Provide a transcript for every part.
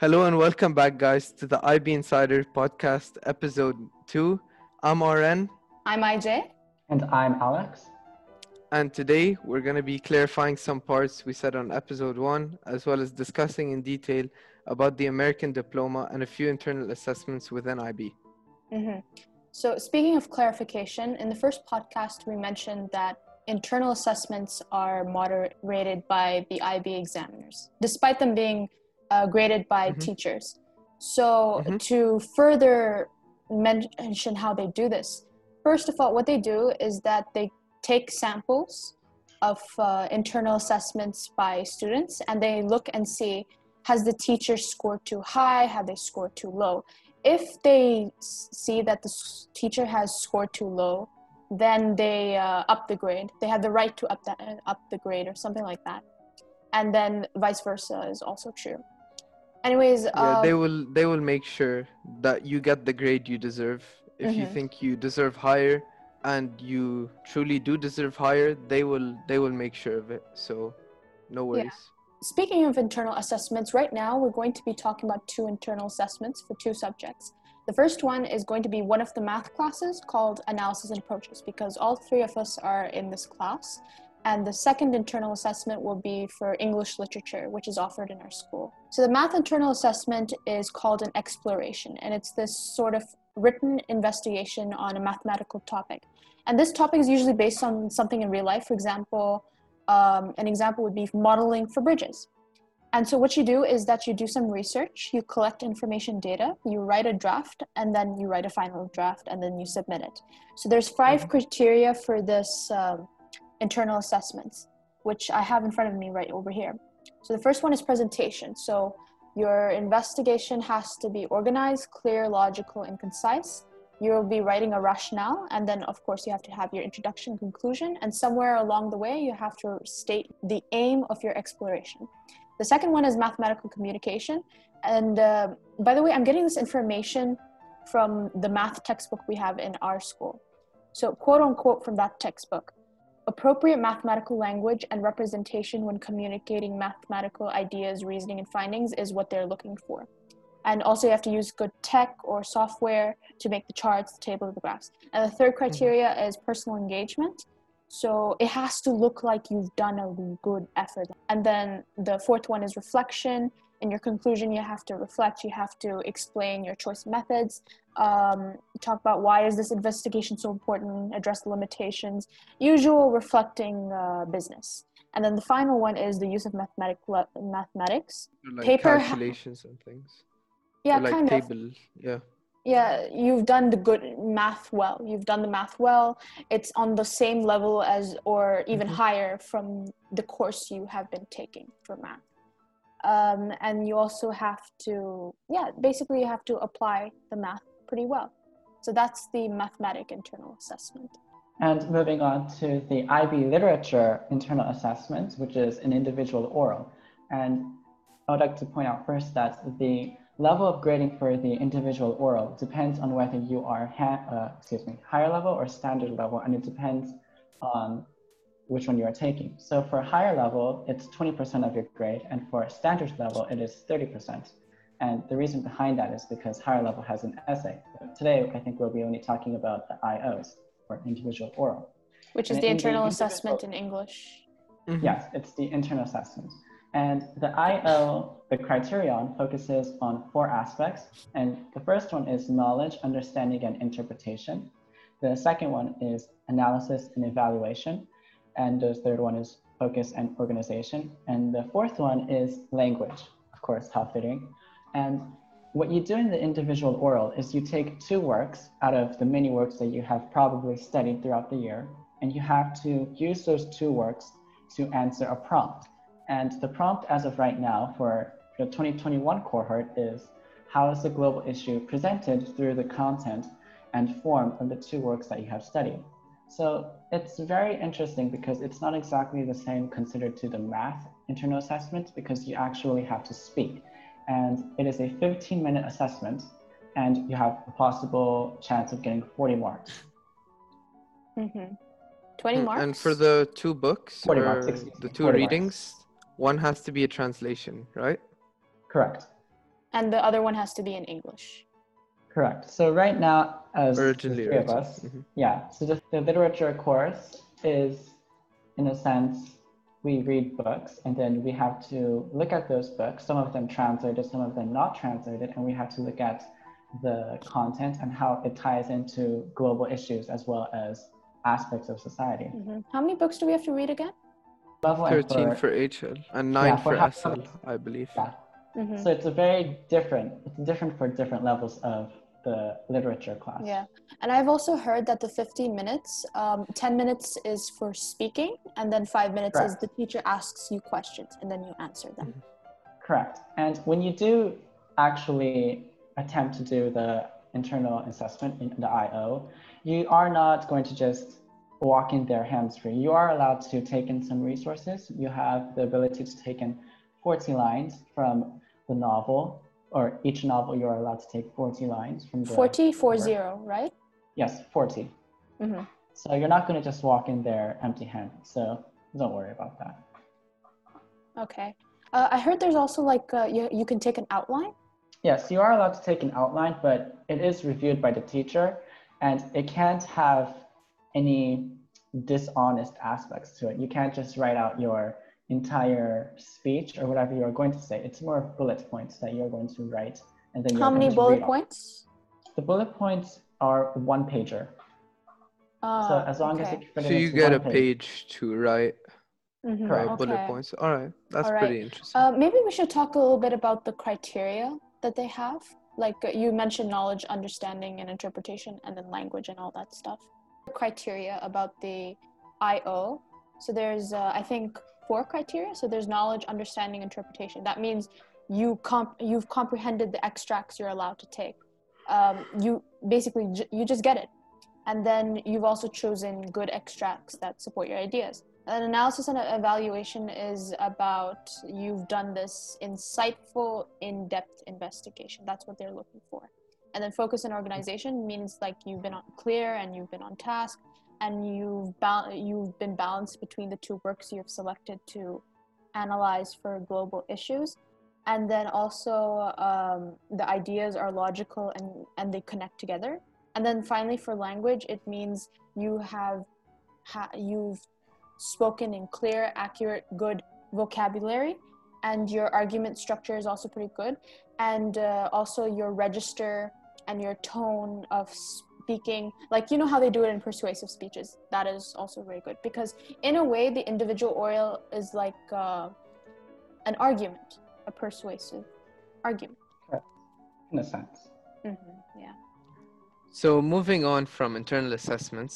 Hello and welcome back, guys, to the IB Insider podcast, episode two. I'm RN, I'm IJ. And I'm Alex. and today we're going to be clarifying some parts we said on episode one, as well as discussing in detail about the American diploma and a few internal assessments within IB. hmm So, speaking of clarification, in the first podcast, we mentioned that internal assessments are moderated by the IB examiners, despite them being uh, graded by Mhm. teachers. So, Mhm. to further mention how they do this, first of all, what they do is that they take samples of uh, internal assessments by students and they look and see has the teacher scored too high, have they scored too low. If they see that the teacher has scored too low, then they uh, up the grade. They have the right to up that uh, up the grade or something like that. And then vice versa is also true. Anyways, Yeah, uh, they will they will make sure that you get the grade you deserve. If you Mhm. think you deserve higher and you truly do deserve higher, they will they will make sure of it. So no worries. Speaking of internal assessments, right now we're going to be talking about two internal assessments for two subjects. The first one is going to be one of the math classes called Analysis and Approaches because all three of us are in this class. And the second internal assessment will be for English literature, which is offered in our school. So the math internal assessment is called an exploration, and it's this sort of written investigation on a mathematical topic. And this topic is usually based on something in real life. For example, um, an example would be modeling for bridges. And so what you do is that you do some research, you collect information data, you write a draft, and then you write a final draft, and then you submit it. So there's 5 Mhm. criteria for this um, internal assessments, which I have in front of me right over here. So the first one is presentation. So your investigation has to be organized, clear, logical, and concise. You'll be writing a rationale, and then, of course, you have to have your introduction, conclusion, and somewhere along the way, you have to state the aim of your exploration. The second one is mathematical communication. And uh, by the way, I'm getting this information from the math textbook we have in our school. So, quote unquote, from that textbook appropriate mathematical language and representation when communicating mathematical ideas, reasoning, and findings is what they're looking for. And also, you have to use good tech or software to make the charts, the table, the graphs. And the third mm-hmm. criteria is personal engagement. So it has to look like you've done a good effort. And then the fourth one is reflection. In your conclusion, you have to reflect. You have to explain your choice methods. Um, talk about why is this investigation so important. Address the limitations. Usual reflecting uh, business. And then the final one is the use of mathematic mathematics. Like Paper ha- calculations and things. Yeah, like kind of. Yeah. yeah you've done the good math well you've done the math well it's on the same level as or even Mhm. higher from the course you have been taking for math um, and you also have to yeah basically you have to apply the math pretty well so that's the mathematic internal assessment And moving on to the IB literature internal assessment, which is an individual oral. And I would like to point out first that the level of grading for the individual oral depends on whether you are uh, excuse me higher level or standard level, and it depends on which one you are taking. So for a higher level, it's 20% of your grade, and for a standard level, it is 30%. And the reason behind that is because higher level has an essay. Today, I think we'll be only talking about the IOs or individual oral. which is And the in the internal assessment in english Mhm. Yes, it's the internal assessment. And the IO, the criterion focuses on four aspects. And the first one is knowledge, understanding, and interpretation. The second one is analysis and evaluation. And the third one is focus and organization. And the fourth one is language, of course, how fitting. And what you do in the individual oral is you take two works out of the many works that you have probably studied throughout the year, and you have to use those two works to answer a prompt. And the prompt as of right now for the 2021 cohort is how is the global issue presented through the content and form of the two works that you have studied. So it's very interesting because it's not exactly the same considered to the math internal assessment because you actually have to speak. And it is a 15 minute assessment and you have a possible chance of getting 40 marks. Mm-hmm. 20 Mm, marks And for the two books, 40 marks, or excuse the two 40 marks. readings, one has to be a translation, right? Correct. And the other one has to be in English. Correct. So right now, as Originally, the three of right. us, Mhm. yeah. So the, the literature course is, in a sense, we read books and then we have to look at those books. Some of them translated, some of them not translated, and we have to look at the content and how it ties into global issues as well as aspects of society. Mhm. How many books do we have to read again? Level and 13 for HL and 9 for for half SL. I believe. yeah. Mhm. So it's a very different. It's different for different levels of the literature class. Yeah, and I've also heard that the 15 minutes, um, 10 minutes is for speaking, and then five minutes is the teacher asks you questions and then you answer them. Correct. And when you do actually attempt to do the internal assessment in the IO, you are not going to just walk in there hands free. You are allowed to take in some resources. You have the ability to take in 40 lines from the novel, or each novel you're allowed to take 40 lines from the 40, four zero, right? Yes, 40. hmm So you're not going to just walk in there empty handed. So don't worry about that. Okay. Uh, I heard there's also like uh, you, you can take an outline. Yes, you are allowed to take an outline, but it is reviewed by the teacher and it can't have any dishonest aspects to it. You can't just write out your entire speech or whatever you're going to say. It's more bullet points that you're going to write and then How many bullet read off. points? The bullet points are one pager. Uh, so as long as okay. it So you get a page to write Mhm, uh, Correct. bullet points. All right, that's All right. pretty interesting. Uh, maybe we should talk a little bit about the criteria that they have. Like uh, you mentioned, knowledge, understanding, and interpretation, and then language and all that stuff. Criteria about the IO. So there's, uh, I think, four criteria. So there's knowledge, understanding, interpretation. That means you comp- you've comprehended the extracts you're allowed to take. Um, you basically j- you just get it, and then you've also chosen good extracts that support your ideas. An analysis and evaluation is about you've done this insightful, in depth investigation. That's what they're looking for. And then focus and organization means like you've been on clear and you've been on task and you've, bal- you've been balanced between the two works you've selected to analyze for global issues. And then also um, the ideas are logical and, and they connect together. And then finally, for language, it means you have ha- you've spoken in clear, accurate, good vocabulary, and your argument structure is also pretty good. And uh, also your register and your tone of speaking, like you know how they do it in persuasive speeches. That is also very good because in a way, the individual oral is like uh, an argument, a persuasive argument. in a sense. hmm yeah. So moving on from internal assessments,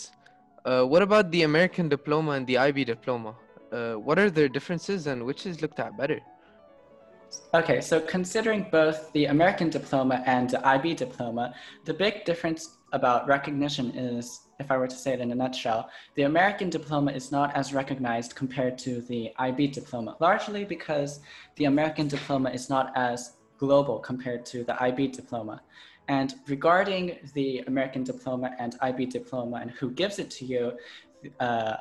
uh, what about the American diploma and the IB diploma? Uh, what are their differences and which is looked at better? Okay, so considering both the American diploma and the IB diploma, the big difference about recognition is, if I were to say it in a nutshell, the American diploma is not as recognized compared to the IB diploma, largely because the American diploma is not as global compared to the IB diploma. And regarding the American diploma and IB diploma and who gives it to you, uh,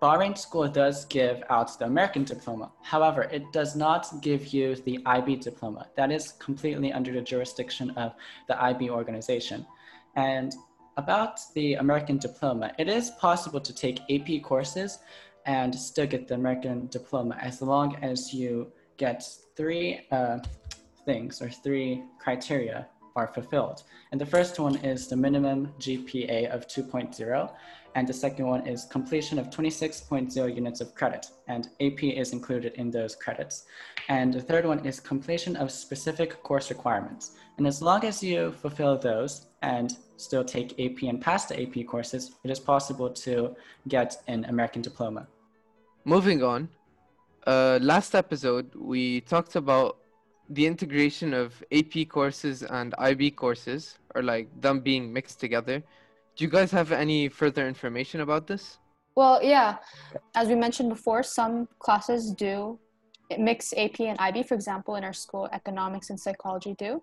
Bahrain School does give out the American diploma. However, it does not give you the IB diploma. That is completely under the jurisdiction of the IB organization. And about the American diploma, it is possible to take AP courses and still get the American diploma as long as you get three uh, things or three criteria are fulfilled. And the first one is the minimum GPA of 2.0 and the second one is completion of 26.0 units of credit, and AP is included in those credits. And the third one is completion of specific course requirements. And as long as you fulfill those and still take AP and pass the AP courses, it is possible to get an American diploma. Moving on, uh, last episode we talked about the integration of AP courses and IB courses, or like them being mixed together. Do you guys have any further information about this? Well, yeah. As we mentioned before, some classes do mix AP and IB. For example, in our school, economics and psychology do.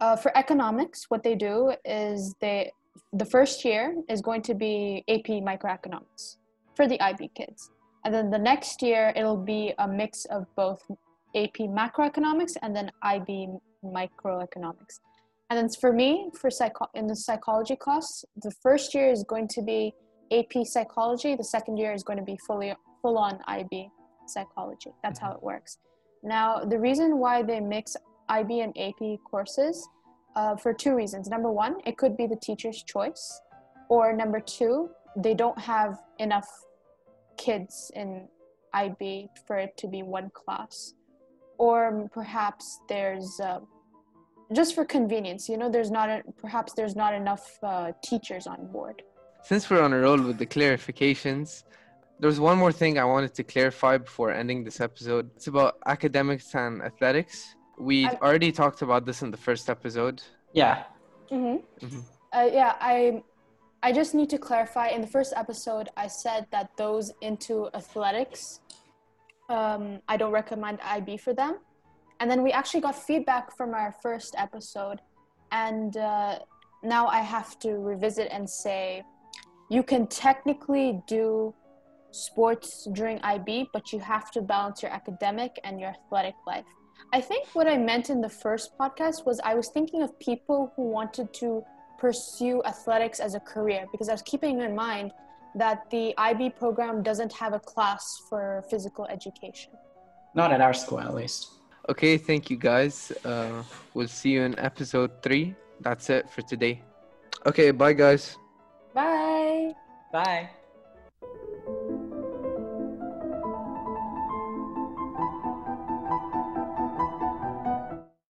Uh, for economics, what they do is they the first year is going to be AP microeconomics for the IB kids, and then the next year it'll be a mix of both AP macroeconomics and then IB microeconomics. And then for me, for psycho- in the psychology class, the first year is going to be AP psychology. The second year is going to be fully full on IB psychology. That's how it works. Now, the reason why they mix IB and AP courses uh, for two reasons. Number one, it could be the teacher's choice, or number two, they don't have enough kids in IB for it to be one class, or perhaps there's uh, just for convenience. You know, there's not a, perhaps there's not enough uh, teachers on board. Since we're on a roll with the clarifications, there's one more thing I wanted to clarify before ending this episode. It's about academics and athletics. We I- already talked about this in the first episode. Yeah. Mm-hmm. Mhm. Uh, yeah, I I just need to clarify. In the first episode, I said that those into athletics, um, I don't recommend IB for them. And then we actually got feedback from our first episode, and uh, now I have to revisit and say, you can technically do sports during IB, but you have to balance your academic and your athletic life. I think what I meant in the first podcast was I was thinking of people who wanted to pursue athletics as a career because I was keeping in mind that the IB program doesn't have a class for physical education. Not at our school, at least. Okay, thank you guys. Uh, we'll see you in episode three. That's it for today. Okay, bye guys. Bye. Bye.